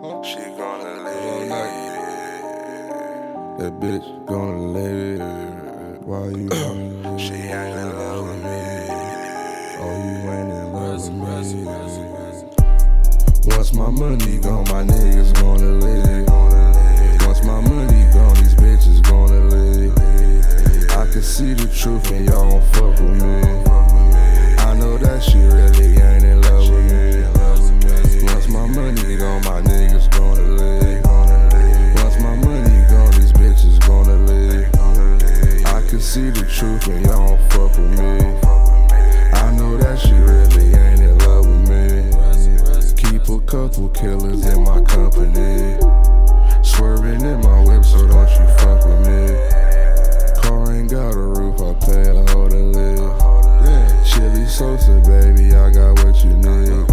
She gonna live. That bitch gonna live. Why you gonna She ain't in love with me. Oh, you ain't in love with me. Once my money gone, my niggas gonna live. Couple killers in my company. Swerving in my whip, so don't you fuck with me. Car ain't got a roof, I pay a hoe to live. Chilly Sosa, baby, I got what you need.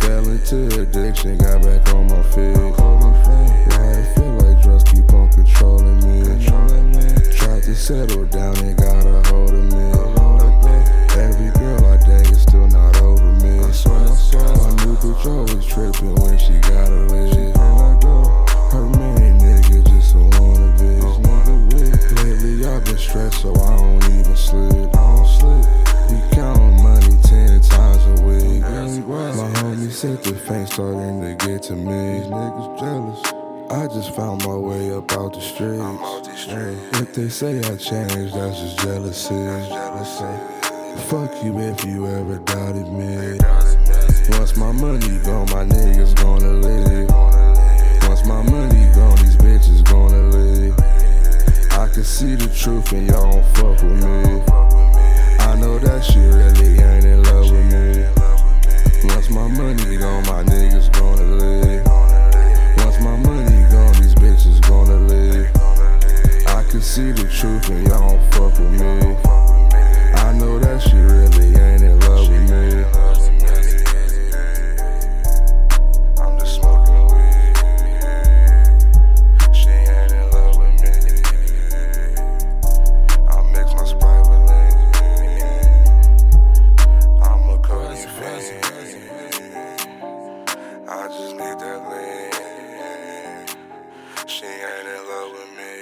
Fell into addiction, got back on my feet. Why it feel like drugs keep on controlling me? Tried to settle down tripping when she got a leave. Her main nigga just a wannabe. Lately I've been stressed, so I don't even sleep. You counting money ten times a week. My homie said the fame starting to get to me. These niggas jealous. I just found my way up out the streets. I'm out these streets. If they say I changed, that's just jealousy. Fuck you if you ever doubted me. Once my money gone, my niggas gonna live. Once my money gone, these bitches gonna live. I can see the truth and y'all don't fuck with me. I know that she really ain't in love with me. Once my money gone, my niggas gonna live. Once my money gone, these bitches gonna live. I can see the truth and y'all don't fuck with me. I know that she really She ain't in love with me.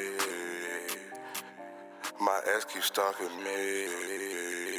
My ex keeps stalking me.